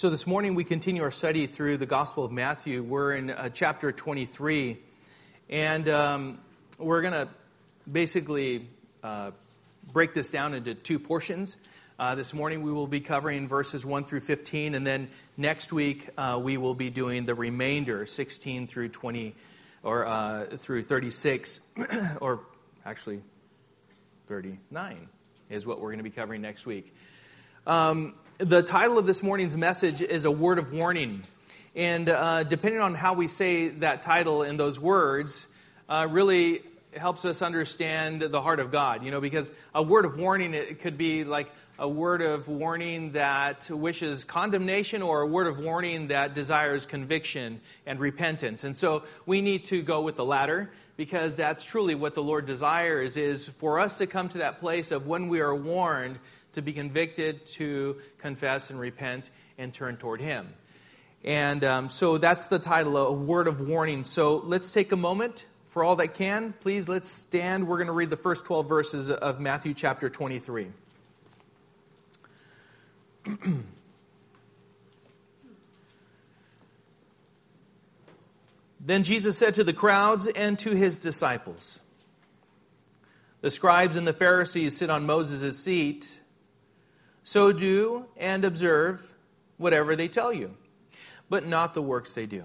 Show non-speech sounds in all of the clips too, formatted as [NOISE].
So, this morning we continue our study through the Gospel of Matthew. We're in uh, chapter 23, and um, we're going to basically uh, break this down into two portions. Uh, this morning we will be covering verses 1 through 15, and then next week uh, we will be doing the remainder, 16 through 20, or uh, through 36, [CLEARS THROAT] or actually 39 is what we're going to be covering next week. Um, the title of this morning's message is a word of warning. And uh, depending on how we say that title and those words, uh, really helps us understand the heart of God. You know, because a word of warning, it could be like a word of warning that wishes condemnation or a word of warning that desires conviction and repentance. And so we need to go with the latter because that's truly what the Lord desires is for us to come to that place of when we are warned to be convicted, to confess and repent and turn toward Him. And um, so that's the title, a word of warning. So let's take a moment for all that can. Please, let's stand. We're going to read the first 12 verses of Matthew chapter 23. [CLEARS THROAT] then Jesus said to the crowds and to his disciples, The scribes and the Pharisees sit on Moses' seat. So do and observe whatever they tell you, but not the works they do.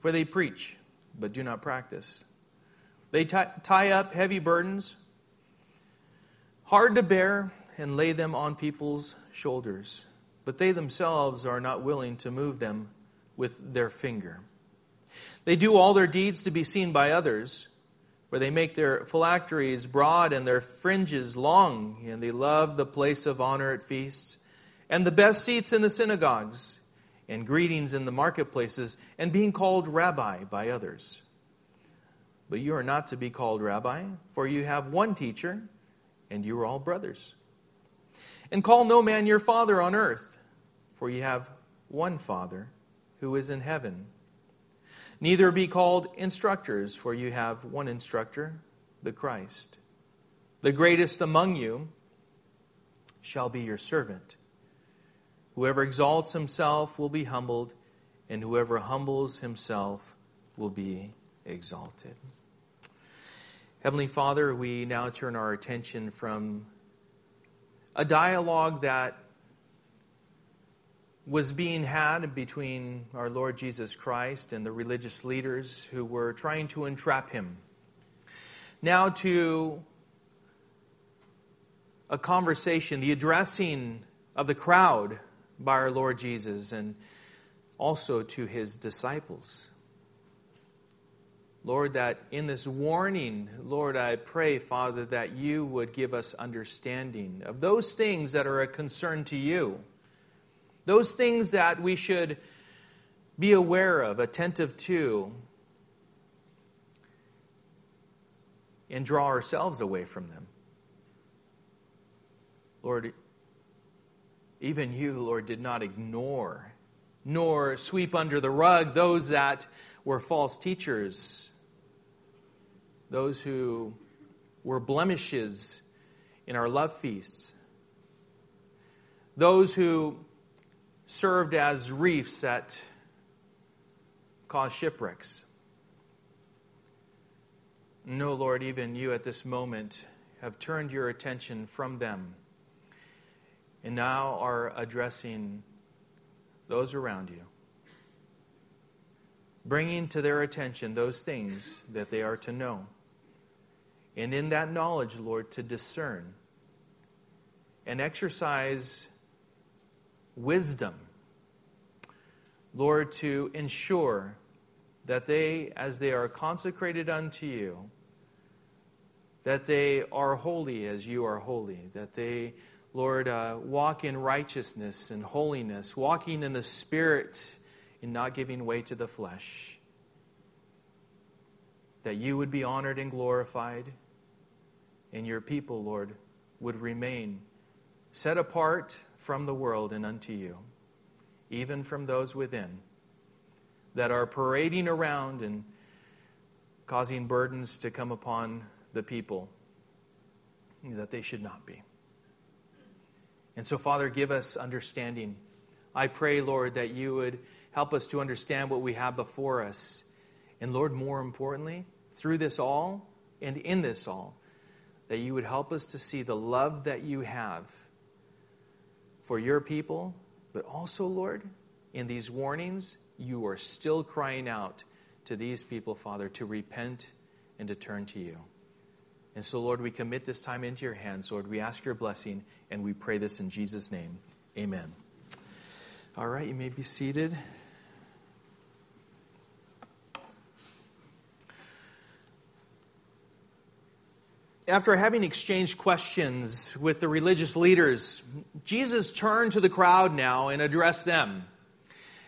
For they preach, but do not practice. They tie up heavy burdens, hard to bear, and lay them on people's shoulders, but they themselves are not willing to move them with their finger. They do all their deeds to be seen by others where they make their phylacteries broad and their fringes long, and they love the place of honor at feasts, and the best seats in the synagogues, and greetings in the marketplaces, and being called rabbi by others. But you are not to be called rabbi, for you have one teacher, and you are all brothers. And call no man your father on earth, for you have one Father who is in heaven. Neither be called instructors, for you have one instructor, the Christ. The greatest among you shall be your servant. Whoever exalts himself will be humbled, and whoever humbles himself will be exalted. Heavenly Father, we now turn our attention from a dialogue that was being had between our Lord Jesus Christ and the religious leaders who were trying to entrap him. Now, to a conversation, the addressing of the crowd by our Lord Jesus, and also to his disciples. Lord, that in this warning, Lord, I pray, Father, that you would give us understanding of those things that are a concern to you those things that we should be aware of, attentive to, and draw ourselves away from them. Lord, even you, Lord, did not ignore nor sweep under the rug those that were false teachers, those who were blemishes in our love feasts, those who served as reefs that caused shipwrecks. No, Lord, even you at this moment have turned your attention from them and now are addressing those around you, bringing to their attention those things that they are to know. And in that knowledge, Lord, to discern and exercise wisdom, Lord, to ensure that they, as they are consecrated unto you, that they are holy as you are holy, that they, Lord, uh, walk in righteousness and holiness, walking in the Spirit and not giving way to the flesh. That you would be honored and glorified, and your people, Lord, would remain set apart from the world and unto you, even from those within that are parading around and causing burdens to come upon the people that they should not be. And so, Father, give us understanding. I pray, Lord, that you would help us to understand what we have before us. And Lord, more importantly, through this all and in this all, that you would help us to see the love that you have for your people, but also, Lord, in these warnings, you are still crying out to these people, Father, to repent and to turn to you. And so, Lord, we commit this time into your hands. Lord, we ask your blessing, and we pray this in Jesus' name. Amen. All right, you may be seated. After having exchanged questions with the religious leaders, Jesus turned to the crowd now and addressed them.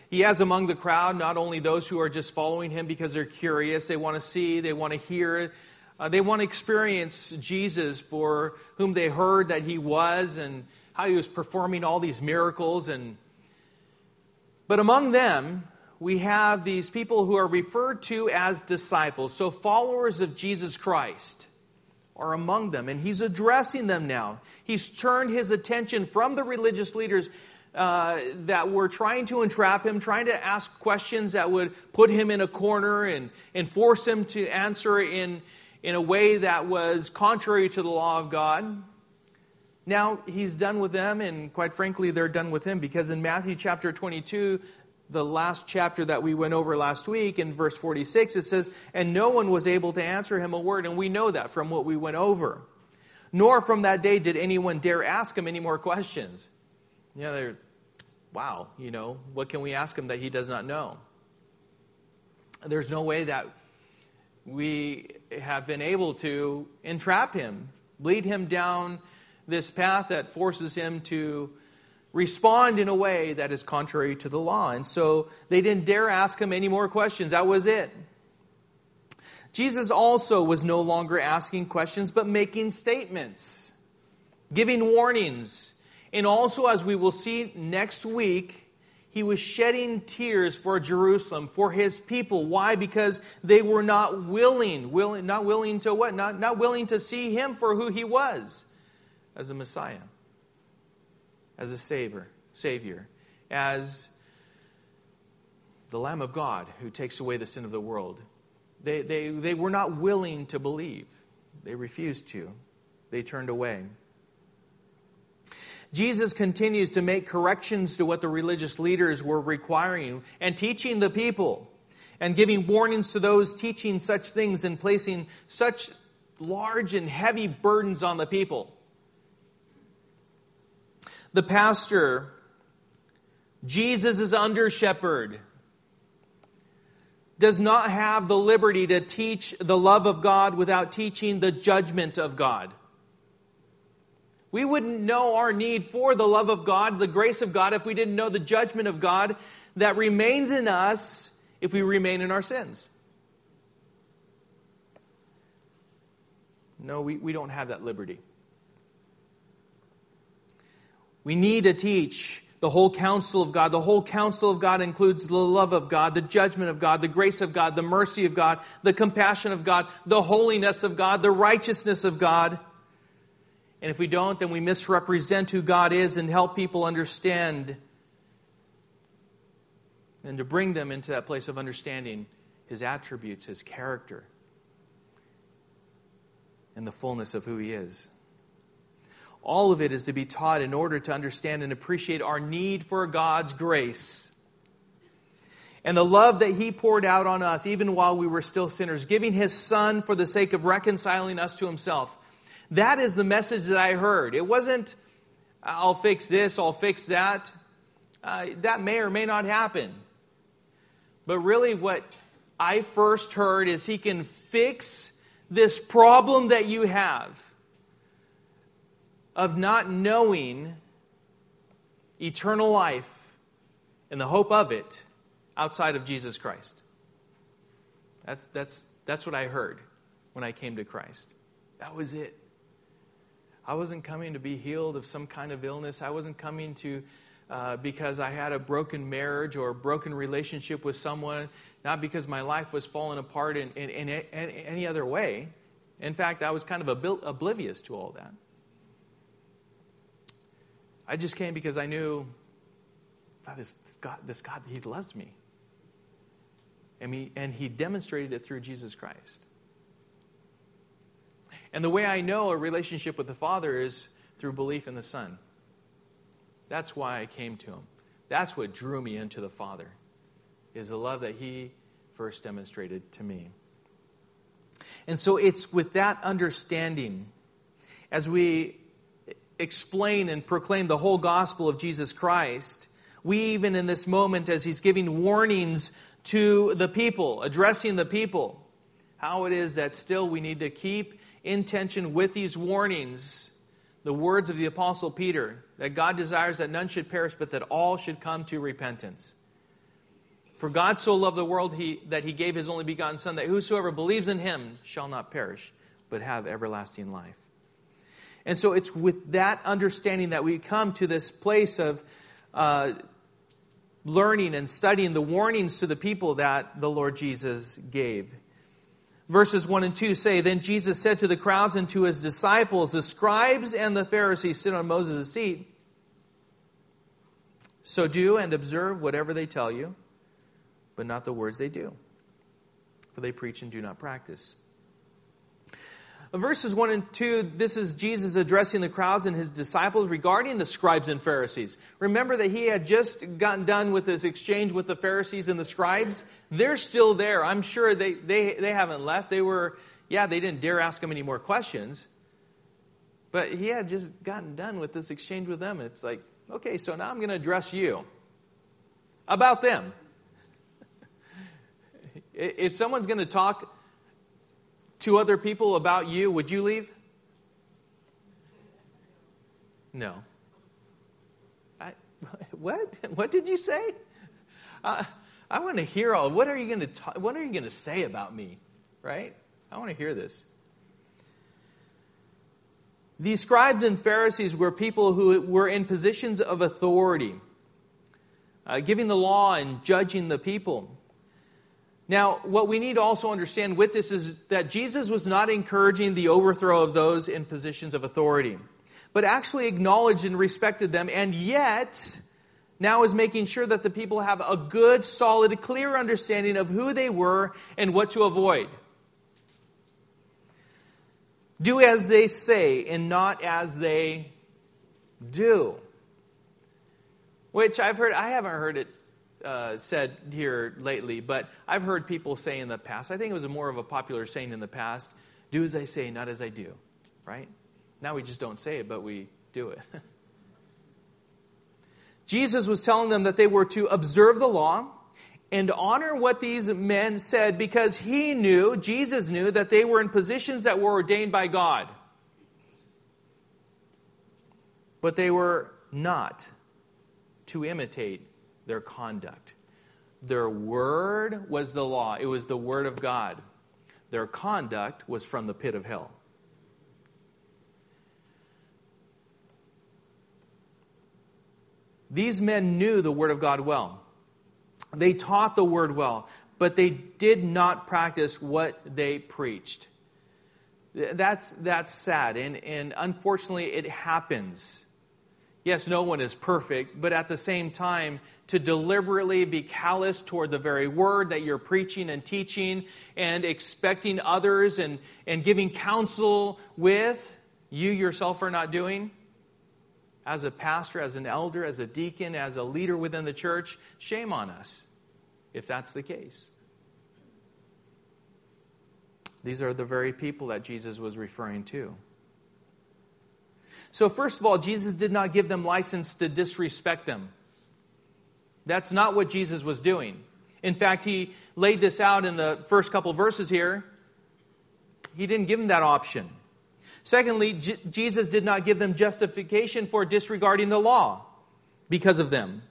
He has among the crowd not only those who are just following him because they're curious, they want to see, they want to hear, uh, they want to experience Jesus for whom they heard that he was and how he was performing all these miracles. And, but among them, we have these people who are referred to as disciples, so followers of Jesus Christ are among them, and he's addressing them now. He's turned his attention from the religious leaders uh, that were trying to entrap him, trying to ask questions that would put him in a corner and, and force him to answer in, in a way that was contrary to the law of God. Now he's done with them, and quite frankly, they're done with him because in Matthew chapter 22, the last chapter that we went over last week, in verse 46, it says, And no one was able to answer him a word, and we know that from what we went over. Nor from that day did anyone dare ask him any more questions. Yeah, they're, wow, you know, what can we ask him that he does not know? There's no way that we have been able to entrap him, lead him down this path that forces him to respond in a way that is contrary to the law. And so they didn't dare ask him any more questions. That was it. Jesus also was no longer asking questions, but making statements, giving warnings, and also, as we will see next week, he was shedding tears for Jerusalem, for his people. Why? Because they were not willing, willing not willing to what? Not, not willing to see him for who he was as a Messiah, as a Savior, Savior, as the Lamb of God who takes away the sin of the world. They, they, they were not willing to believe. They refused to. They turned away. Jesus continues to make corrections to what the religious leaders were requiring and teaching the people and giving warnings to those teaching such things and placing such large and heavy burdens on the people. The pastor, Jesus' is under shepherd, does not have the liberty to teach the love of God without teaching the judgment of God. We wouldn't know our need for the love of God, the grace of God, if we didn't know the judgment of God that remains in us if we remain in our sins. No, we, we don't have that liberty. We need to teach the whole counsel of God. The whole counsel of God includes the love of God, the judgment of God, the grace of God, the mercy of God, the compassion of God, the holiness of God, the righteousness of God. And if we don't, then we misrepresent who God is and help people understand and to bring them into that place of understanding his attributes, his character, and the fullness of who he is. All of it is to be taught in order to understand and appreciate our need for God's grace and the love that he poured out on us even while we were still sinners, giving his son for the sake of reconciling us to himself. That is the message that I heard. It wasn't, I'll fix this, I'll fix that. Uh, that may or may not happen. But really, what I first heard is He can fix this problem that you have of not knowing eternal life and the hope of it outside of Jesus Christ. That's, that's, that's what I heard when I came to Christ. That was it. I wasn't coming to be healed of some kind of illness. I wasn't coming to uh, because I had a broken marriage or a broken relationship with someone, not because my life was falling apart in, in, in, in any other way. In fact, I was kind of oblivious to all that. I just came because I knew this, this God, this God, He loves me. And he, and he demonstrated it through Jesus Christ. And the way I know a relationship with the Father is through belief in the Son. That's why I came to him. That's what drew me into the Father, is the love that he first demonstrated to me. And so it's with that understanding, as we explain and proclaim the whole gospel of Jesus Christ, we even in this moment, as he's giving warnings to the people, addressing the people, how it is that still we need to keep in tension with these warnings the words of the Apostle Peter that God desires that none should perish, but that all should come to repentance. For God so loved the world he, that he gave his only begotten Son, that whosoever believes in him shall not perish, but have everlasting life. And so it's with that understanding that we come to this place of uh, learning and studying the warnings to the people that the Lord Jesus gave. Verses 1 and 2 say Then Jesus said to the crowds and to his disciples, The scribes and the Pharisees sit on Moses' seat. So do and observe whatever they tell you, but not the words they do, for they preach and do not practice. Verses 1 and 2, this is Jesus addressing the crowds and his disciples regarding the scribes and Pharisees. Remember that he had just gotten done with this exchange with the Pharisees and the scribes? They're still there. I'm sure they, they, they haven't left. They were, yeah, they didn't dare ask him any more questions. But he had just gotten done with this exchange with them. It's like, okay, so now I'm going to address you about them. [LAUGHS] if someone's going to talk to other people about you, would you leave? No. I, [LAUGHS] what? What did you say? Uh, I want to hear all. What are you going to What are you going to say about me? Right? I want to hear this. These scribes and Pharisees were people who were in positions of authority, uh, giving the law and judging the people. Now, what we need to also understand with this is that Jesus was not encouraging the overthrow of those in positions of authority, but actually acknowledged and respected them, and yet now is making sure that the people have a good, solid, clear understanding of who they were and what to avoid. Do as they say and not as they do. Which I've heard, I haven't heard it uh, said here lately, but I've heard people say in the past, I think it was more of a popular saying in the past do as I say, not as I do, right? Now we just don't say it, but we do it. [LAUGHS] Jesus was telling them that they were to observe the law and honor what these men said because he knew, Jesus knew, that they were in positions that were ordained by God. But they were not to imitate their conduct. Their word was the law, it was the word of God. Their conduct was from the pit of hell. These men knew the word of God well. They taught the word well, but they did not practice what they preached. That's, that's sad, and, and unfortunately, it happens. Yes, no one is perfect, but at the same time, to deliberately be callous toward the very word that you're preaching and teaching and expecting others and, and giving counsel with, you yourself are not doing. As a pastor, as an elder, as a deacon, as a leader within the church, shame on us if that's the case. These are the very people that Jesus was referring to. So, first of all, Jesus did not give them license to disrespect them. That's not what Jesus was doing. In fact, he laid this out in the first couple verses here. He didn't give them that option. Secondly, J- Jesus did not give them justification for disregarding the law because of them.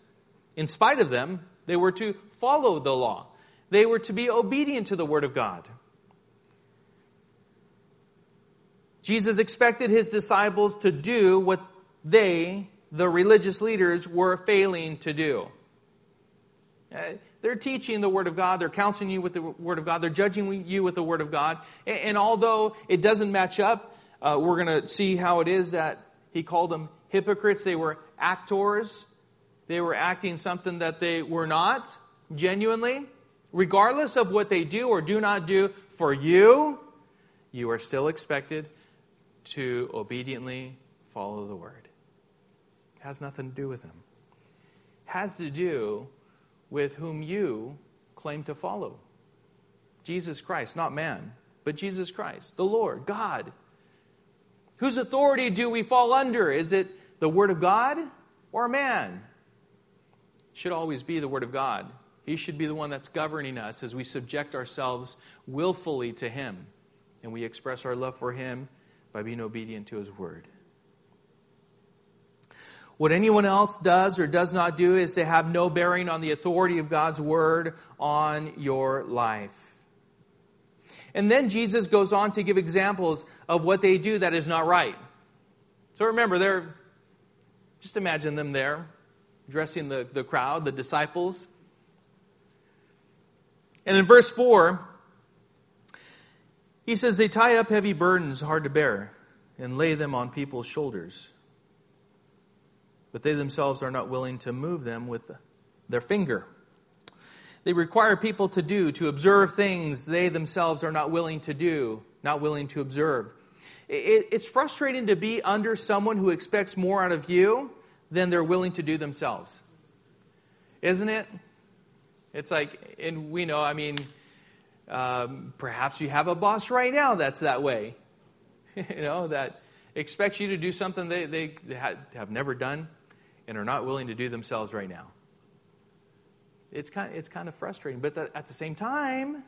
In spite of them, they were to follow the law, they were to be obedient to the Word of God. Jesus expected his disciples to do what they, the religious leaders, were failing to do. Uh, they're teaching the Word of God, they're counseling you with the Word of God, they're judging you with the Word of God. And, although it doesn't match up, uh, we're going to see how it is that he called them hypocrites. They were actors they were acting something that they were not genuinely, regardless of what they do or do not do for you, you are still expected to obediently follow the word. It has nothing to do with them. It has to do with whom you claim to follow. Jesus Christ, not man, but Jesus Christ, the Lord, God. Whose authority do we fall under? Is it the Word of God or man? It should always be the Word of God. He should be the one that's governing us as we subject ourselves willfully to Him and we express our love for Him by being obedient to His Word. What anyone else does or does not do is to have no bearing on the authority of God's Word on your life. And then Jesus goes on to give examples of what they do that is not right. So remember, they're, just imagine them there, addressing the, the crowd, the disciples. And in verse 4, he says, They tie up heavy burdens hard to bear and lay them on people's shoulders. But they themselves are not willing to move them with their finger they require people to do, to observe things they themselves are not willing to do, not willing to observe. it's frustrating to be under someone who expects more out of you than they're willing to do themselves. Isn't it? It's like, and we know, I mean, um, perhaps you have a boss right now that's that way, [LAUGHS] you know, that expects you to do something they, they have never done and are not willing to do themselves right now it's kind of, it's kind of frustrating. But at the same time,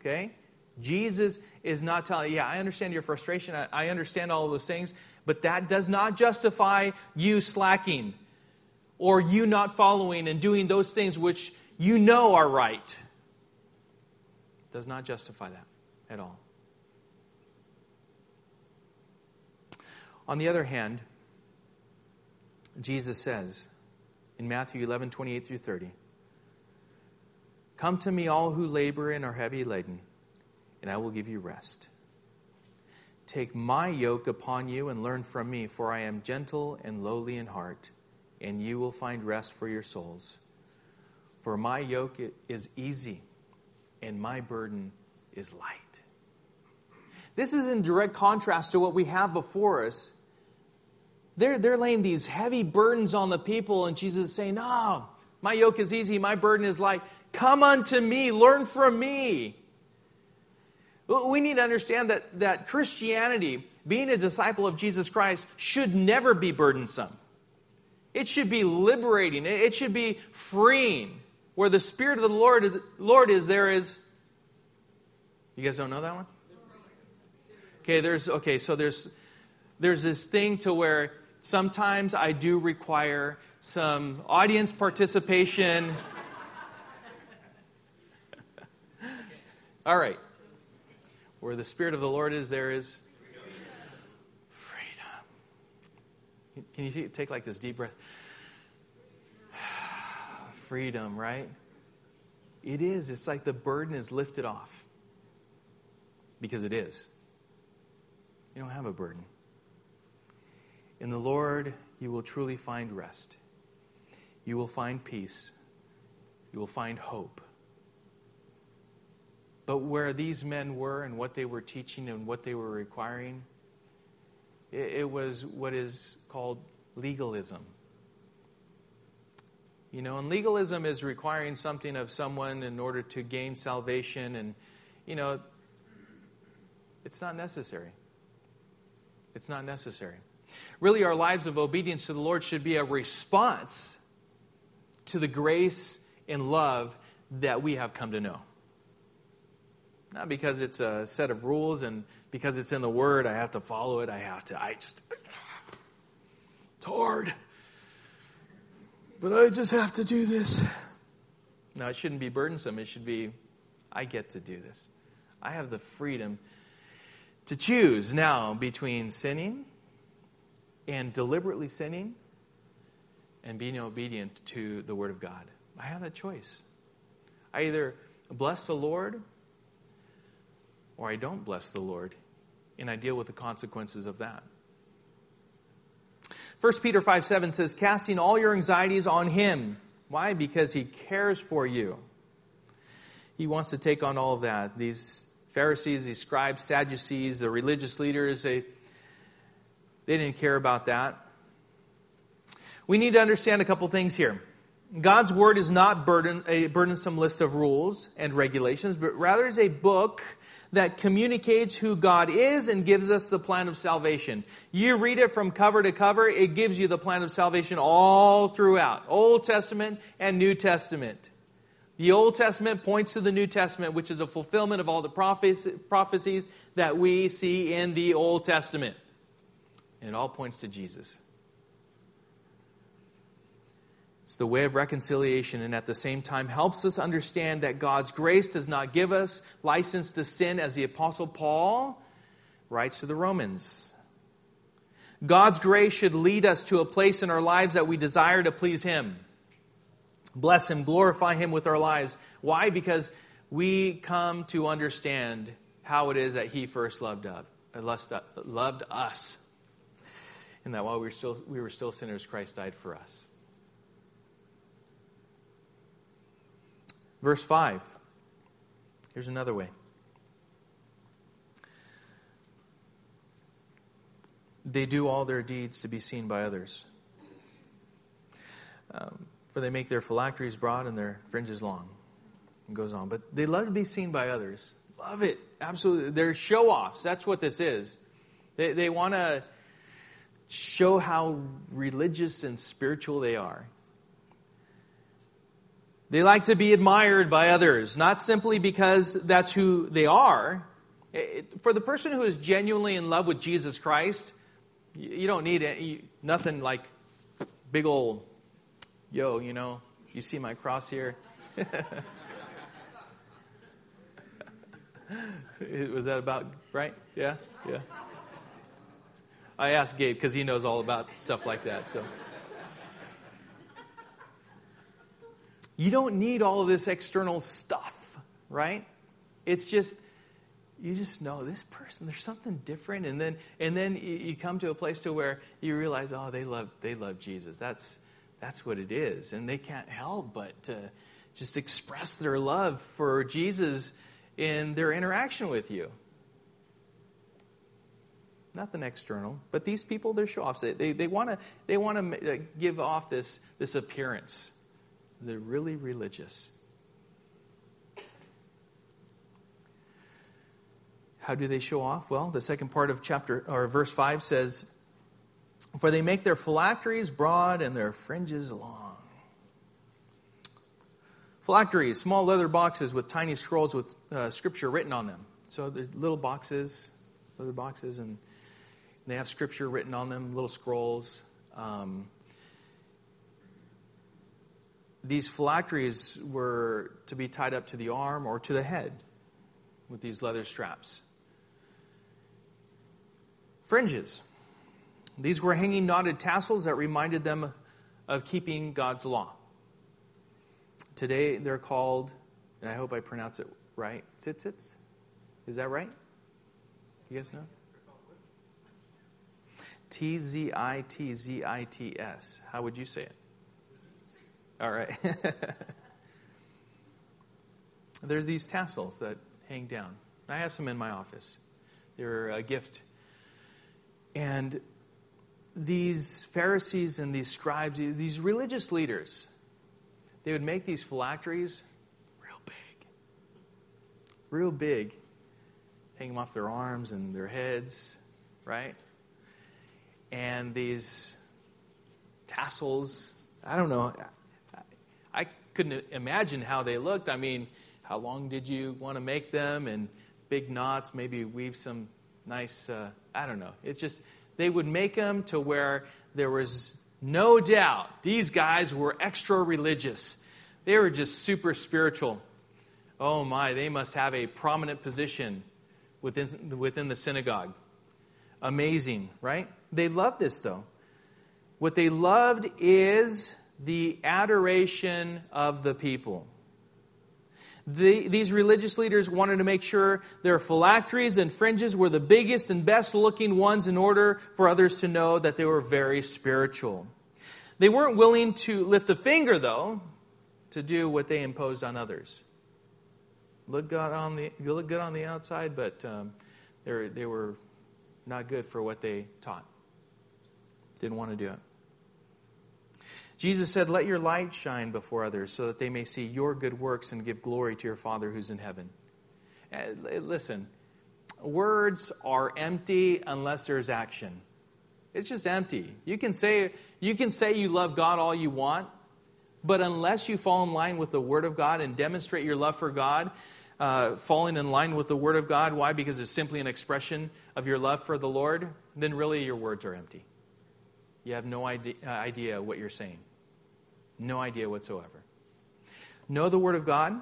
okay, Jesus is not telling, yeah, I understand your frustration. I, I understand all those things, but that does not justify you slacking or you not following and doing those things which you know are right. Does not justify that at all. On the other hand, Jesus says in Matthew 11, 28 through 30, Come to me, all who labor and are heavy laden, and I will give you rest. Take my yoke upon you and learn from me, for I am gentle and lowly in heart, and you will find rest for your souls. For my yoke is easy, and my burden is light. This is in direct contrast to what we have before us. They're, they're laying these heavy burdens on the people, and Jesus is saying, No, my yoke is easy, my burden is light. Come unto me, learn from me. We need to understand that, that Christianity, being a disciple of Jesus Christ, should never be burdensome. It should be liberating, it should be freeing. Where the Spirit of the Lord, Lord is, there is. You guys don't know that one? Okay, there's okay, so there's there's this thing to where sometimes I do require some audience participation. [LAUGHS] All right. Where the Spirit of the Lord is, there is freedom. Can you take like this deep breath? Freedom, right? It is. It's like the burden is lifted off. Because it is. You don't have a burden. In the Lord, you will truly find rest. You will find peace. You will find hope. But where these men were and what they were teaching and what they were requiring, it, it was what is called legalism. You know, and legalism is requiring something of someone in order to gain salvation, and, you know, it's not necessary. It's not necessary. Really, our lives of obedience to the Lord should be a response to the grace and love that we have come to know. Not because it's a set of rules and because it's in the Word, I have to follow it. I have to, I just, it's hard. But I just have to do this. No, it shouldn't be burdensome. It should be, I get to do this. I have the freedom to choose now between sinning and deliberately sinning and being obedient to the Word of God. I have that choice. I either bless the Lord or I don't bless the Lord, and I deal with the consequences of that. 1 Peter 5 7 says, Casting all your anxieties on Him. Why? Because He cares for you. He wants to take on all of that. These Pharisees, these scribes, Sadducees, the religious leaders, they, they didn't care about that. We need to understand a couple things here. God's Word is not burden, a burdensome list of rules and regulations, but rather is a book that communicates who God is and gives us the plan of salvation. You read it from cover to cover, it gives you the plan of salvation all throughout Old Testament and New Testament. The Old Testament points to the New Testament, which is a fulfillment of all the prophecies that we see in the Old Testament. And it all points to Jesus. It's the way of reconciliation and at the same time helps us understand that God's grace does not give us license to sin, as the Apostle Paul writes to the Romans. God's grace should lead us to a place in our lives that we desire to please Him. Bless Him, glorify Him with our lives. Why? Because we come to understand how it is that He first loved, us, loved us. And that while we were, still, we were still sinners, Christ died for us. Verse 5. Here's another way. They do all their deeds to be seen by others. Um, for they make their phylacteries broad and their fringes long. It goes on. But they love to be seen by others. Love it. Absolutely. They're show offs. That's what this is. They, they want to show how religious and spiritual they are. They like to be admired by others, not simply because that's who they are. Eh, eh, for the person who is genuinely in love with Jesus Christ, you don't need any, nothing like big old, yo, you know, you see my cross here? [LAUGHS] Was that about right? Yeah? Yeah. I asked Gabe because he knows all about stuff like that, so. You don't need all of this external stuff, right? It's just you just know this person there's something different. And then and then you come to a place to where you realize oh they love they love jesus. That's that's what it is. And they can't help but to just express their love for jesus in their interaction with you. Nothing external but these people they're show offs they, they, they want to they want to uh, give off this this appearance they're really religious. How do they show off? Well, the second part of chapter or verse 5 says, For they make their phylacteries broad and their fringes long. Phylacteries, small leather boxes with tiny scrolls with uh, scripture written on them. So they're little boxes, leather boxes, and they have scripture written on them, little scrolls. Um, these phylacteries were to be tied up to the arm or to the head with these leather straps. Fringes. These were hanging knotted tassels that reminded them of keeping God's law. Today they're called, and I hope I pronounce it right, tzitzits. Is that right? You guys know? T Z I T Z I T S. How would you say it? All right. [LAUGHS] There's these tassels that hang down. I have some in my office. They're a gift. And these Pharisees and these scribes, these religious leaders, they would make these phylacteries real big. Real big. Hang them off their arms and their heads, right? And these tassels, I don't know couldn't imagine how they looked. I mean, how long did you want to make them? And big knots, maybe weave some nice, uh, I don't know. It's just, they would make them to where there was no doubt these guys were extra religious. They were just super spiritual. Oh my, they must have a prominent position within, within the synagogue. Amazing, right? They loved this though. What they loved is the adoration of the people. The, these religious leaders wanted to make sure their phylacteries and fringes were the biggest and best looking ones in order for others to know that they were very spiritual. They weren't willing to lift a finger, though, to do what they imposed on others. Look good on the, look good on the outside, but um, they were not good for what they taught. Didn't want to do it. Jesus said, Let your light shine before others so that they may see your good works and give glory to your Father who's in heaven. Eh, listen, words are empty unless there's action. It's just empty. You can say you can say you love God all you want, but unless you fall in line with the Word of God and demonstrate your love for God, uh, falling in line with the Word of God, why? Because it's simply an expression of your love for the Lord, then really your words are empty. You have no idea, uh, idea what you're saying. No idea whatsoever. Know the Word of God,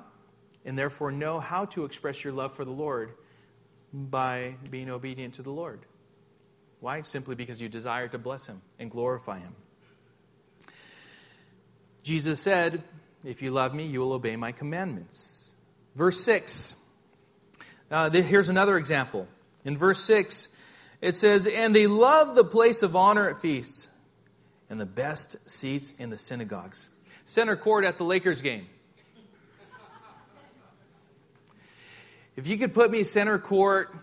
and therefore know how to express your love for the Lord by being obedient to the Lord. Why? Simply because you desire to bless Him and glorify Him. Jesus said, If you love me, you will obey my commandments. Verse 6. Uh, here's another example. In verse 6, it says, And they love the place of honor at feasts and the best seats in the synagogues. Center court at the Lakers game. If you could put me center court,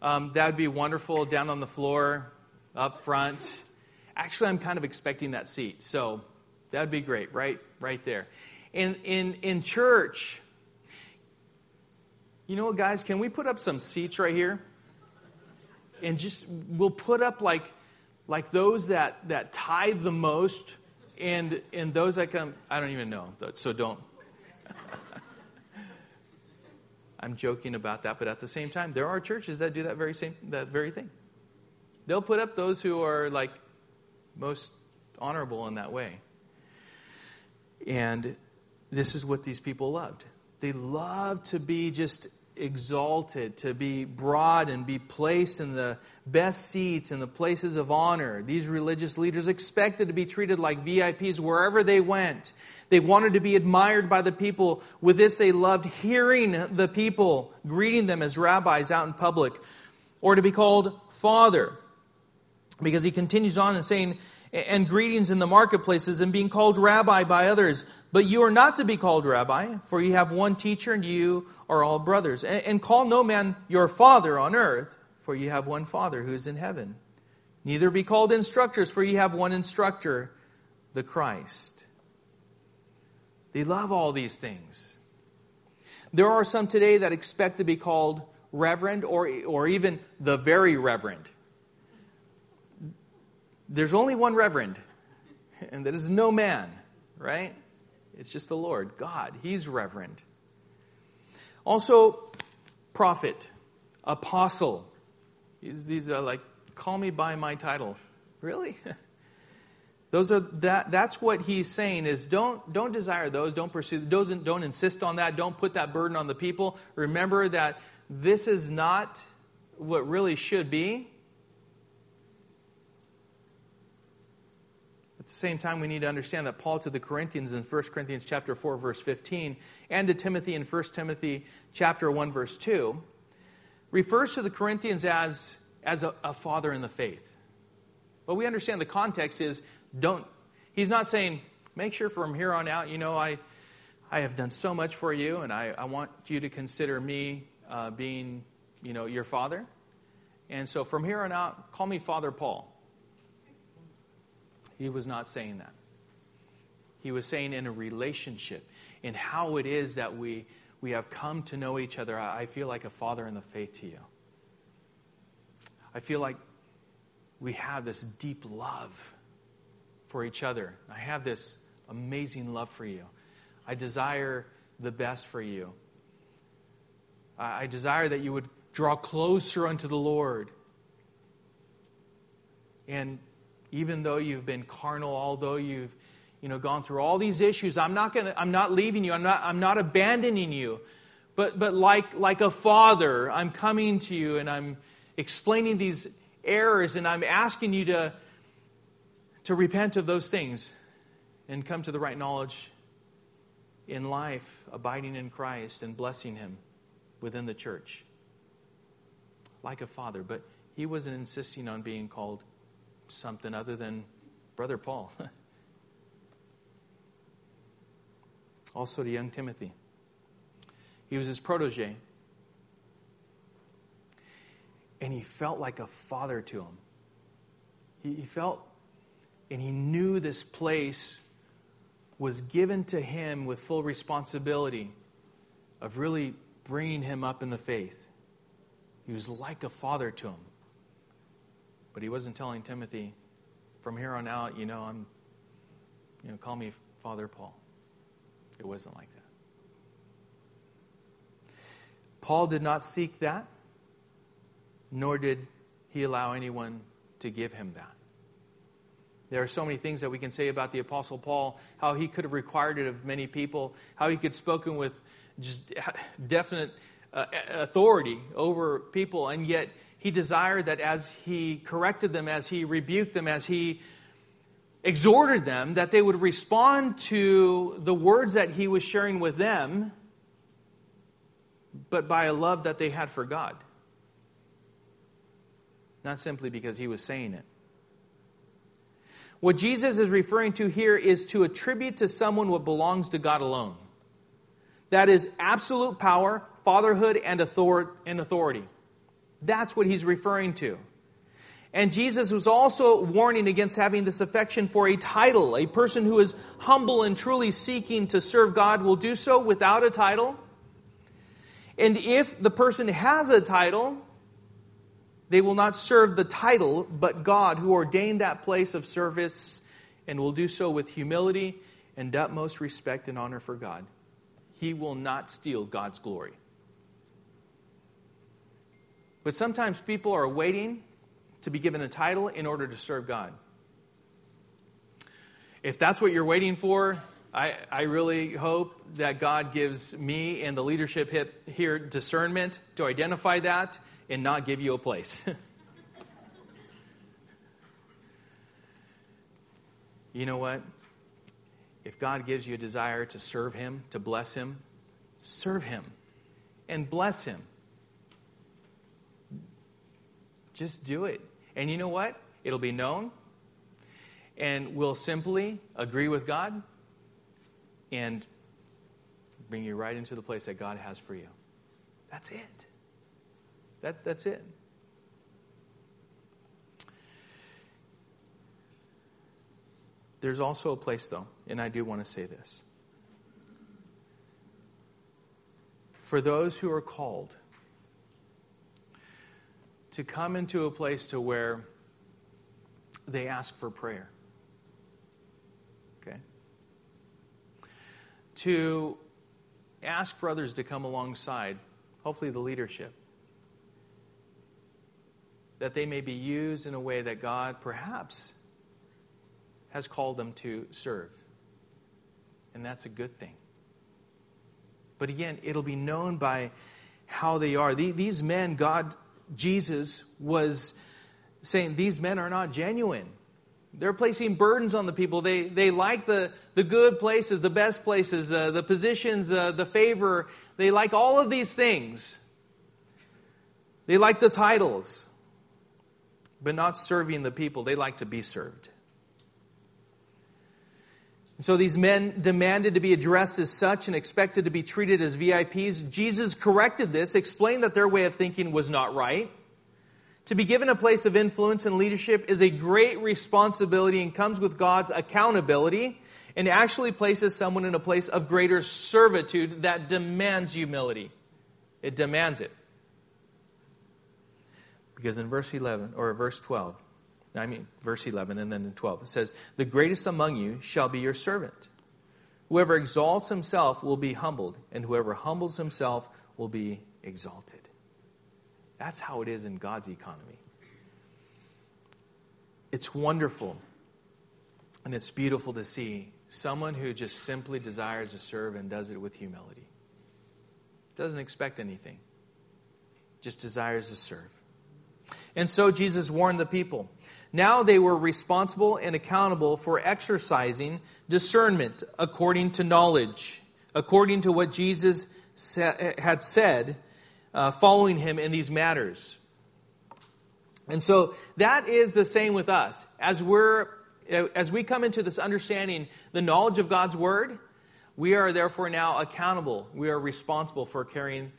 um, that would be wonderful. Down on the floor, up front. Actually, I'm kind of expecting that seat, so that would be great, right? Right there. In, in, in church, you know what, guys? Can we put up some seats right here? And just, we'll put up like like those that, that tithe the most and, and those that come, I don't even know, so don't. [LAUGHS] I'm joking about that, but at the same time, there are churches that do that very same that very thing. They'll put up those who are like most honorable in that way. And this is what these people loved. They loved to be just exalted, to be brought and be placed in the best seats and the places of honor. These religious leaders expected to be treated like VIPs wherever they went. They wanted to be admired by the people. With this, they loved hearing the people greeting them as rabbis out in public, or to be called father. Because he continues on and saying, and greetings in the marketplaces and being called rabbi by others. But you are not to be called rabbi, for you have one teacher and you are all brothers. And, and call no man your father on earth, for you have one father who is in heaven. Neither be called instructors, for you have one instructor, the Christ. They love all these things. There are some today that expect to be called reverend or, or even the very reverend. There's only one reverend, and that is no man, right? It's just the Lord, God. He's reverend. Also, prophet, apostle. These, these are like, call me by my title. Really? [LAUGHS] those are that that's what he's saying is don't don't desire those, don't pursue don't, don't insist on that, don't put that burden on the people. Remember that this is not what really should be. At the same time, we need to understand that Paul to the Corinthians in 1 Corinthians chapter 4, verse 15, and to Timothy in 1 Timothy chapter 1, verse 2, refers to the Corinthians as, as a, a father in the faith. But we understand the context is don't, he's not saying, make sure from here on out, you know, I, I have done so much for you, and I, I want you to consider me uh, being, you know, your father. And so from here on out, call me Father Paul. He was not saying that. He was saying in a relationship, in how it is that we, we have come to know each other. I feel like a father in the faith to you. I feel like we have this deep love for each other. I have this amazing love for you. I desire the best for you. I desire that you would draw closer unto the Lord. And even though you've been carnal, although you've you know, gone through all these issues, I'm not, gonna, I'm not leaving you. I'm not, I'm not abandoning you. But, but like, like a father, I'm coming to you and I'm explaining these errors and I'm asking you to, to repent of those things and come to the right knowledge in life abiding in Christ and blessing him within the church like a father, but he wasn't insisting on being called something other than Brother Paul. [LAUGHS] also to young Timothy. He was his protege. And he felt like a father to him. He, he felt, and he knew this place was given to him with full responsibility of really bringing him up in the faith. He was like a father to him. But he wasn't telling Timothy, from here on out, you know, I'm, you know, call me Father Paul. It wasn't like that. Paul did not seek that, nor did he allow anyone to give him that. There are so many things that we can say about the Apostle Paul, how he could have required it of many people, how he could have spoken with just [LAUGHS] definite uh, authority over people, and yet he desired that as he corrected them, as he rebuked them, as he exhorted them, that they would respond to the words that he was sharing with them, but by a love that they had for God. Not simply because he was saying it. What Jesus is referring to here is to attribute to someone what belongs to God alone. That is absolute power, fatherhood, and authority. That's what he's referring to. And Jesus was also warning against having this affection for a title. A person who is humble and truly seeking to serve God will do so without a title. And if the person has a title, they will not serve the title, but God, who ordained that place of service, and will do so with humility and utmost respect and honor for God. He will not steal God's glory. But sometimes people are waiting to be given a title in order to serve God. If that's what you're waiting for, I, I really hope that God gives me and the leadership here discernment to identify that and not give you a place. [LAUGHS] you know what? If God gives you a desire to serve Him, to bless Him, serve Him and bless Him. Just do it. And you know what? It'll be known, and we'll simply agree with God and bring you right into the place that God has for you. That's it. That, that's it. There's also a place, though, and I do want to say this. For those who are called, to come into a place to where they ask for prayer. Okay? To ask for others to come alongside, hopefully the leadership, that they may be used in a way that God perhaps has called them to serve. And that's a good thing. But again, it'll be known by how they are. These men, God Jesus was saying, These men are not genuine. They're placing burdens on the people. They, they like the, the good places, the best places, uh, the positions, uh, the favor. They like all of these things. They like the titles, but not serving the people. They like to be served. So these men demanded to be addressed as such and expected to be treated as VIPs. Jesus corrected this, explained that their way of thinking was not right. To be given a place of influence and leadership is a great responsibility and comes with God's accountability and actually places someone in a place of greater servitude that demands humility. It demands it. Because in verse 11 or verse 12, I mean, verse 11 and then in 12, it says, The greatest among you shall be your servant. Whoever exalts himself will be humbled, and whoever humbles himself will be exalted. That's how it is in God's economy. It's wonderful and it's beautiful to see someone who just simply desires to serve and does it with humility. Doesn't expect anything, just desires to serve. And so Jesus warned the people now they were responsible and accountable for exercising discernment according to knowledge according to what Jesus had said, uh, following him in these matters. And so that is the same with us. As we're as we come into this understanding, the knowledge of God's word, we are therefore now accountable. We are responsible for carrying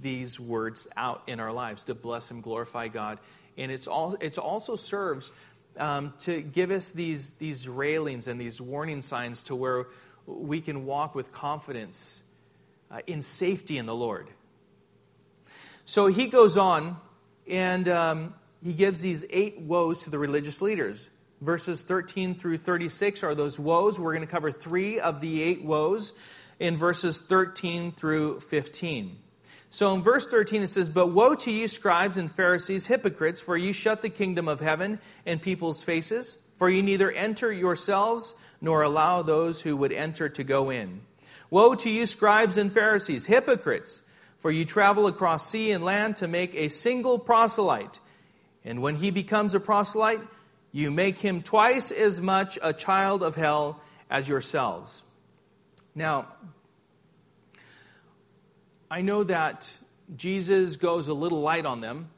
these words out in our lives to bless and glorify God. And it's all it also serves um, to give us these these railings and these warning signs to where we can walk with confidence uh, in safety in the Lord. So he goes on and um, he gives these eight woes to the religious leaders. Verses 13 through 36 are those woes. We're going to cover three of the eight woes in verses 13 through 15. So in verse 13 it says, But woe to you, scribes and Pharisees, hypocrites, for you shut the kingdom of heaven in people's faces, for you neither enter yourselves nor allow those who would enter to go in. Woe to you, scribes and Pharisees, hypocrites, for you travel across sea and land to make a single proselyte. And when he becomes a proselyte, you make him twice as much a child of hell as yourselves. Now, I know that Jesus goes a little light on them.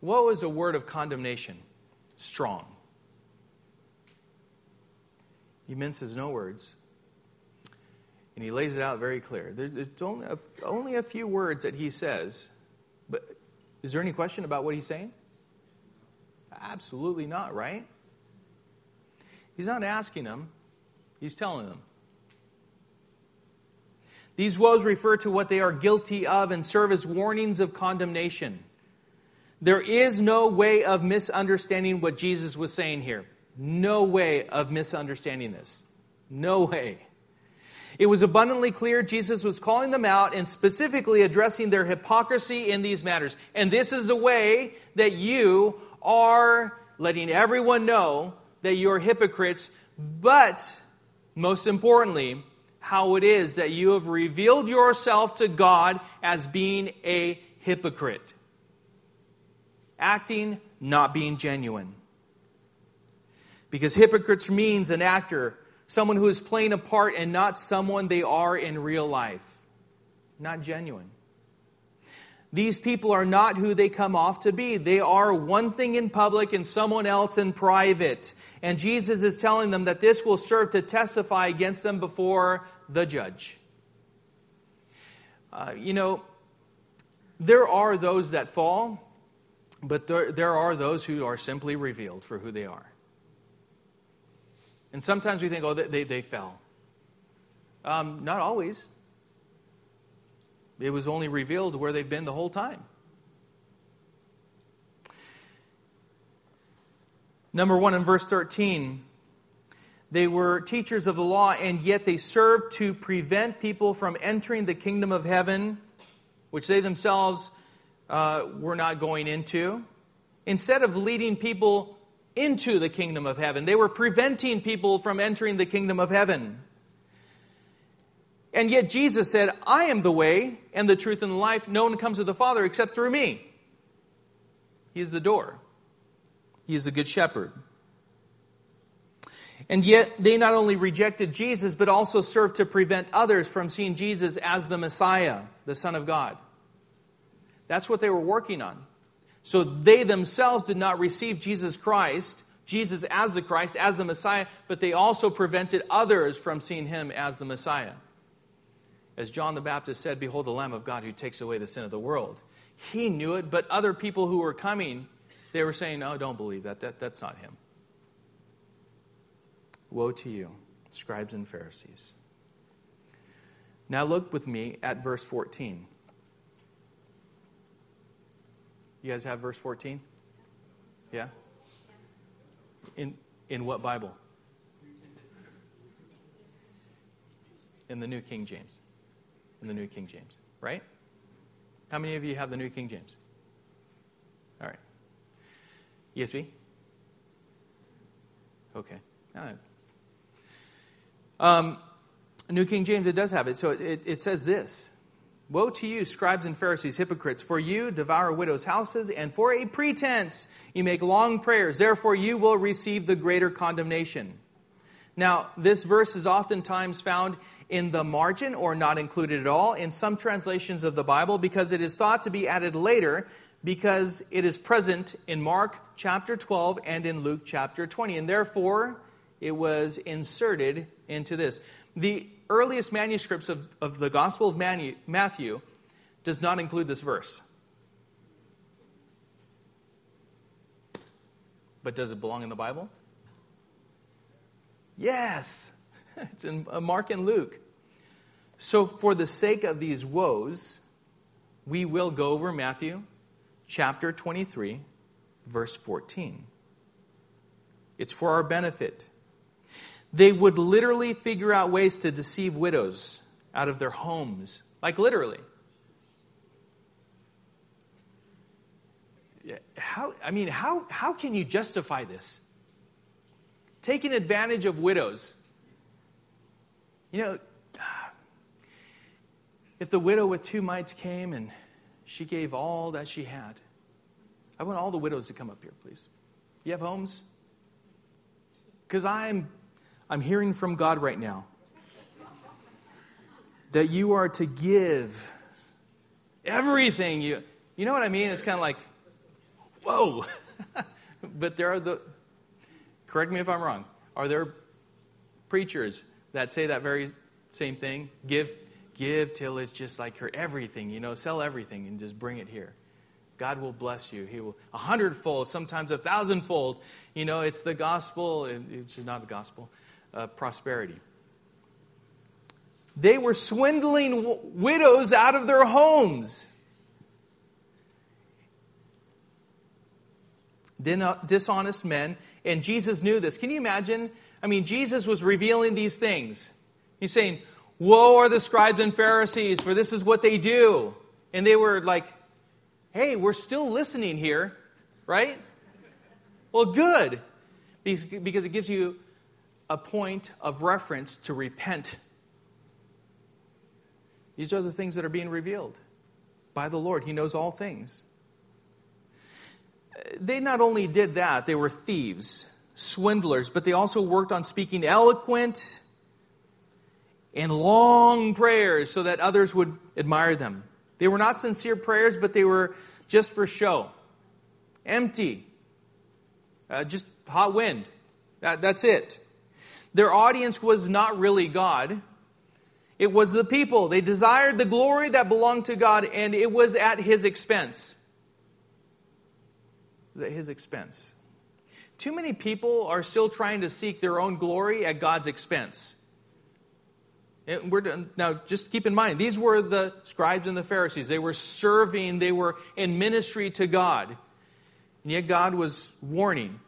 Woe is a word of condemnation, strong. He minces no words and he lays it out very clear. There's only a, only a few words that he says, but is there any question about what he's saying? Absolutely not, right? He's not asking them, he's telling them. These woes refer to what they are guilty of and serve as warnings of condemnation. There is no way of misunderstanding what Jesus was saying here. No way of misunderstanding this. No way. It was abundantly clear Jesus was calling them out and specifically addressing their hypocrisy in these matters. And this is the way that you are letting everyone know that you're hypocrites, but most importantly, how it is that you have revealed yourself to God as being a hypocrite. Acting, not being genuine. Because hypocrites means an actor someone who is playing a part and not someone they are in real life. Not genuine. These people are not who they come off to be. They are one thing in public and someone else in private. And Jesus is telling them that this will serve to testify against them before the judge. Uh, you know, there are those that fall, but there, there are those who are simply revealed for who they are. And sometimes we think, oh, they, they fell. Um, not always. It was only revealed where they've been the whole time. Number one, in verse 13, they were teachers of the law, and yet they served to prevent people from entering the kingdom of heaven, which they themselves uh, were not going into. Instead of leading people into the kingdom of heaven. They were preventing people from entering the kingdom of heaven. And yet Jesus said, I am the way and the truth and the life. No one comes to the Father except through me. He is the door, He is the good shepherd. And yet, they not only rejected Jesus, but also served to prevent others from seeing Jesus as the Messiah, the Son of God. That's what they were working on. So they themselves did not receive Jesus Christ, Jesus as the Christ, as the Messiah, but they also prevented others from seeing him as the Messiah. As John the Baptist said, Behold the Lamb of God who takes away the sin of the world. He knew it, but other people who were coming, they were saying, No, don't believe that. that that's not him. Woe to you, scribes and Pharisees. Now look with me at verse 14. You guys have verse 14? Yeah? In, in what Bible? In the New King James. In the New King James, right? How many of you have the New King James? All right. ESV? Okay. All right. Um, New King James, it does have it. So it, it says this Woe to you, scribes and Pharisees, hypocrites, for you devour widows' houses, and for a pretense you make long prayers. Therefore, you will receive the greater condemnation. Now, this verse is oftentimes found in the margin or not included at all in some translations of the Bible because it is thought to be added later because it is present in Mark chapter 12 and in Luke chapter 20. And therefore, it was inserted into this. The earliest manuscripts of, of the Gospel of Matthew does not include this verse. But does it belong in the Bible? Yes. [LAUGHS] It's in uh, Mark and Luke. So, for the sake of these woes, we will go over Matthew chapter 23, verse 14. It's for our benefit. They would literally figure out ways to deceive widows out of their homes. Like literally. How, I mean, how, how can you justify this? Taking advantage of widows. You know, [SIGHS] if the widow with two mites came and she gave all that she had, I want all the widows to come up here, please. You have homes? Because I'm I'm hearing from God right now that you are to give everything you you know what I mean? It's kind of like, whoa. [LAUGHS] but there are the correct me if I'm wrong. Are there preachers that say that very same thing? Give give till it's just like her everything, you know, sell everything and just bring it here. God will bless you. He will a hundredfold, sometimes a thousandfold. You know, it's the gospel. It's not the gospel uh, prosperity. They were swindling w- widows out of their homes. Dishonest men, and Jesus knew this. Can you imagine? I mean, Jesus was revealing these things. He's saying, Woe are the scribes and Pharisees, for this is what they do. And they were like, Hey, we're still listening here, right? Well, good. Because it gives you a point of reference to repent. These are the things that are being revealed by the Lord. He knows all things. They not only did that, they were thieves, swindlers, but they also worked on speaking eloquent and long prayers so that others would admire them. They were not sincere prayers, but they were just for show, empty, uh, just hot wind. That, that's it. Their audience was not really God, it was the people. They desired the glory that belonged to God, and it was at His expense. Was at His expense. Too many people are still trying to seek their own glory at God's expense. now, just keep in mind, these were the scribes and the Pharisees. They were serving, they were in ministry to God. And yet, God was warning,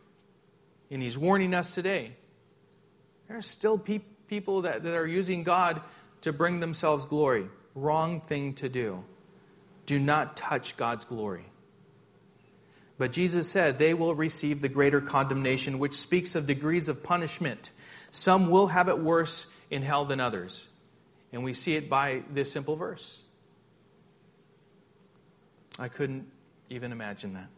and He's warning us today. There are still pe- people that, that are using God to bring themselves glory. Wrong thing to do. Do not touch God's glory. But Jesus said they will receive the greater condemnation, which speaks of degrees of punishment. Some will have it worse in hell than others. And we see it by this simple verse. I couldn't even imagine that.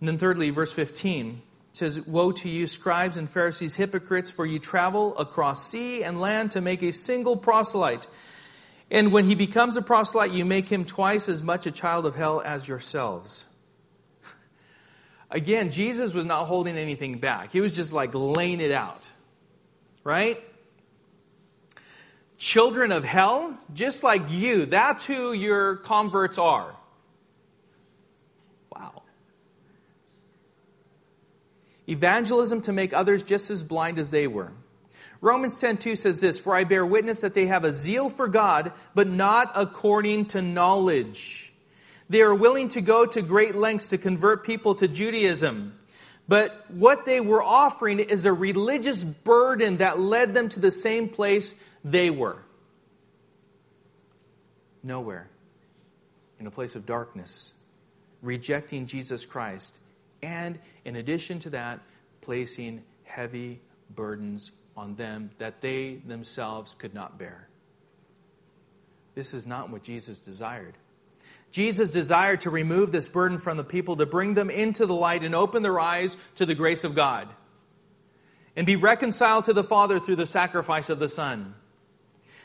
And then, thirdly, verse 15 says, Woe to you, scribes and Pharisees, hypocrites, for you travel across sea and land to make a single proselyte. And when he becomes a proselyte, you make him twice as much a child of hell as yourselves. Again, Jesus was not holding anything back. He was just like laying it out. Right? Children of hell, just like you, that's who your converts are. Wow. Evangelism to make others just as blind as they were. Romans 10:2 says this, "For I bear witness that they have a zeal for God, but not according to knowledge. They are willing to go to great lengths to convert people to Judaism, but what they were offering is a religious burden that led them to the same place they were. Nowhere. In a place of darkness, rejecting Jesus Christ and in addition to that, placing heavy burdens on them that they themselves could not bear. This is not what Jesus desired. Jesus desired to remove this burden from the people, to bring them into the light and open their eyes to the grace of God, and be reconciled to the Father through the sacrifice of the Son.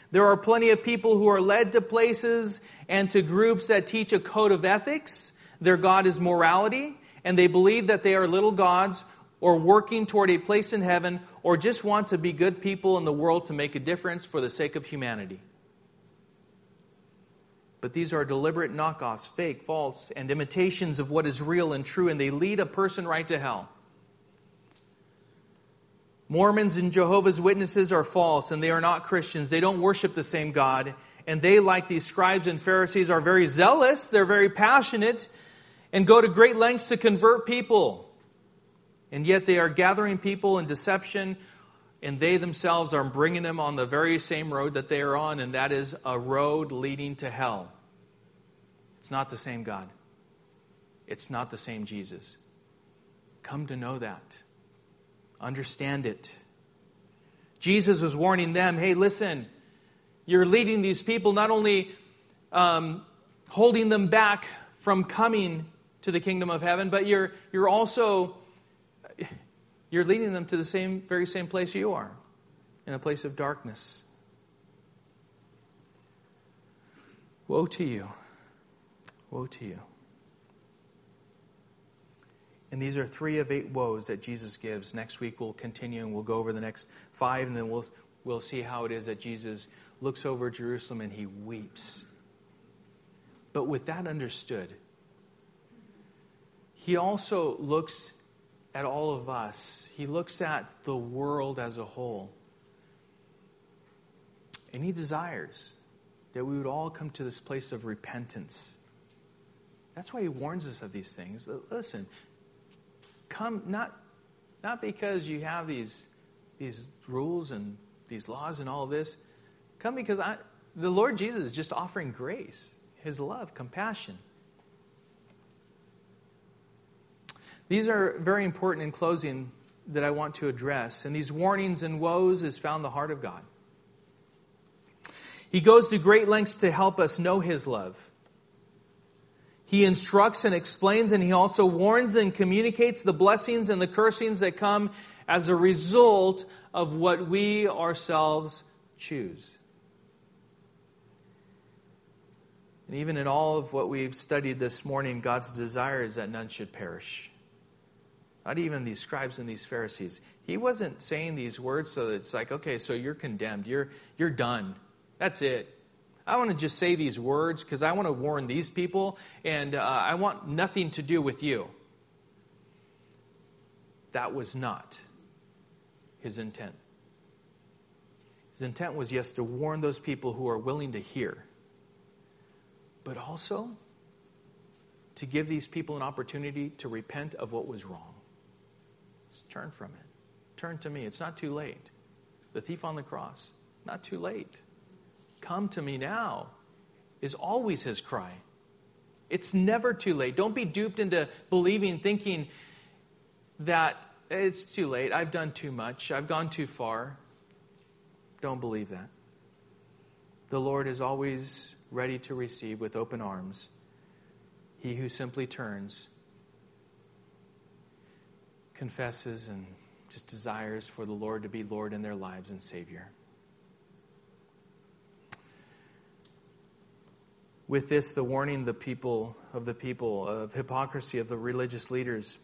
There are plenty of people who are led to places and to groups that teach a code of ethics. Their God is morality, and they believe that they are little gods or working toward a place in heaven or just want to be good people in the world to make a difference for the sake of humanity. But these are deliberate knockoffs, fake, false, and imitations of what is real and true, and they lead a person right to hell. Mormons and Jehovah's Witnesses are false and they are not Christians. They don't worship the same God. And they, like these scribes and Pharisees, are very zealous, they're very passionate, and go to great lengths to convert people. And yet they are gathering people in deception, and they themselves are bringing them on the very same road that they are on, and that is a road leading to hell. It's not the same God, it's not the same Jesus. Come to know that. Understand it. Jesus was warning them hey, listen, you're leading these people, not only um, holding them back from coming to the kingdom of heaven, but you're, you're also you're leading them to the same, very same place you are, in a place of darkness. Woe to you. Woe to you. And these are three of eight woes that Jesus gives. Next week we'll continue and we'll go over the next five, and then we'll, we'll see how it is that Jesus looks over Jerusalem and he weeps. But with that understood, he also looks at all of us, he looks at the world as a whole. And he desires that we would all come to this place of repentance. That's why he warns us of these things. Listen, come not, not because you have these, these rules and these laws and all this. Come because I, the Lord Jesus is just offering grace, his love, compassion. These are very important in closing that I want to address. And these warnings and woes is found the heart of God. He goes to great lengths to help us know his love. He instructs and explains, and he also warns and communicates the blessings and the cursings that come as a result of what we ourselves choose. And even in all of what we've studied this morning, God's desire is that none should perish. Not even these scribes and these Pharisees. He wasn't saying these words so that it's like, okay, so you're condemned. You're, you're done. That's it. I want to just say these words because I want to warn these people, and uh, I want nothing to do with you. That was not his intent. His intent was, yes, to warn those people who are willing to hear, but also to give these people an opportunity to repent of what was wrong. Turn from it. Turn to me. It's not too late. The thief on the cross, not too late. Come to me now, is always his cry. It's never too late. Don't be duped into believing, thinking that it's too late. I've done too much. I've gone too far. Don't believe that. The Lord is always ready to receive with open arms he who simply turns, confesses, and just desires for the Lord to be Lord in their lives and Savior. with this the warning the people of the people of hypocrisy of the religious leaders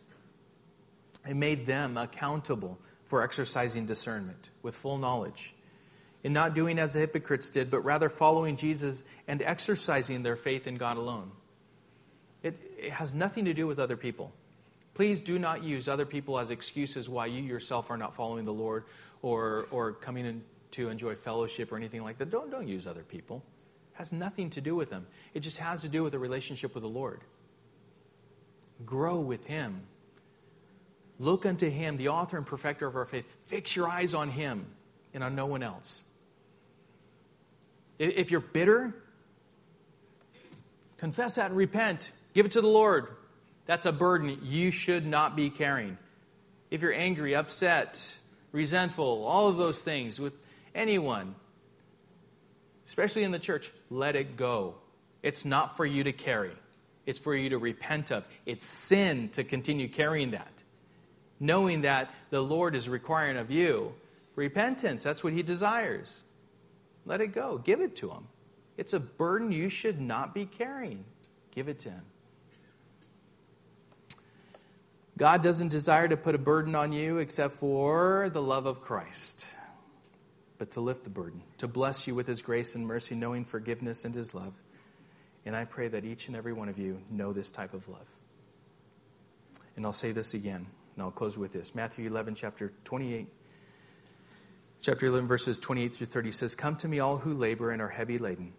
it made them accountable for exercising discernment with full knowledge in not doing as the hypocrites did but rather following jesus and exercising their faith in god alone it, it has nothing to do with other people please do not use other people as excuses why you yourself are not following the lord or, or coming in to enjoy fellowship or anything like that don't, don't use other people has nothing to do with them. It just has to do with a relationship with the Lord. Grow with Him. Look unto Him, the author and perfecter of our faith. Fix your eyes on Him and on no one else. If you're bitter, confess that and repent. Give it to the Lord. That's a burden you should not be carrying. If you're angry, upset, resentful, all of those things with anyone, especially in the church, let it go. It's not for you to carry, it's for you to repent of. It's sin to continue carrying that. Knowing that the Lord is requiring of you repentance. That's what He desires. Let it go. Give it to Him. It's a burden you should not be carrying. Give it to Him. God doesn't desire to put a burden on you except for the love of Christ, but to lift the burden, to bless you with His grace and mercy, knowing forgiveness and His love. And I pray that each and every one of you know this type of love. And I'll say this again, and I'll close with this. Matthew 11, chapter 28. Chapter 11, verses 28 through 30 says, Come to me, all who labor and are heavy laden,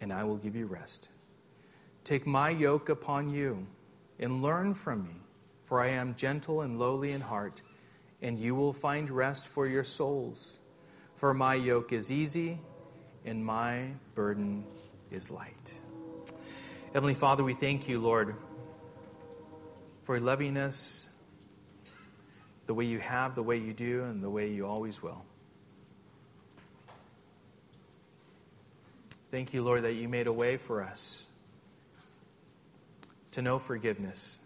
and I will give you rest. Take my yoke upon you and learn from me for I am gentle and lowly in heart, and you will find rest for your souls. For my yoke is easy, and my burden is light. Heavenly Father, we thank you, Lord, for loving us the way you have, the way you do, and the way you always will. Thank you, Lord, that you made a way for us to know forgiveness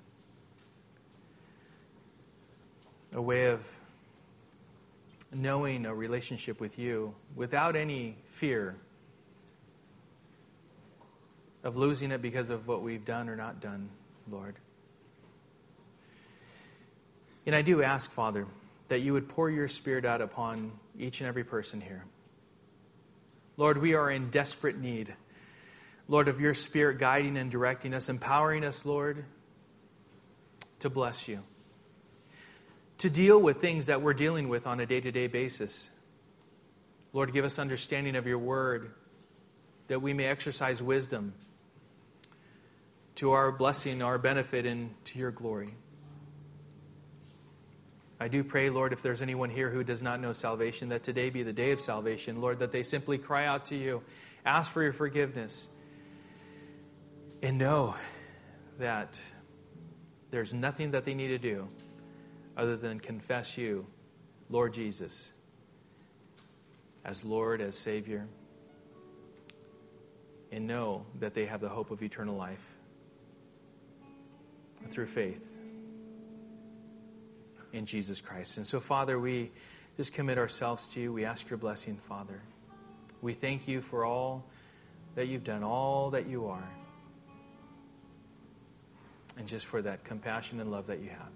a way of knowing a relationship with you without any fear of losing it because of what we've done or not done, Lord. And I do ask, Father, that you would pour your Spirit out upon each and every person here. Lord, we are in desperate need, Lord, of your Spirit guiding and directing us, empowering us, Lord, to bless you to deal with things that we're dealing with on a day to day basis. Lord, give us understanding of your word that we may exercise wisdom to our blessing, our benefit, and to your glory. I do pray, Lord, if there's anyone here who does not know salvation, that today be the day of salvation, Lord, that they simply cry out to you, ask for your forgiveness, and know that there's nothing that they need to do other than confess you, Lord Jesus, as Lord, as Savior, and know that they have the hope of eternal life through faith in Jesus Christ. And so, Father, we just commit ourselves to you. We ask your blessing, Father. We thank you for all that you've done, all that you are, and just for that compassion and love that you have.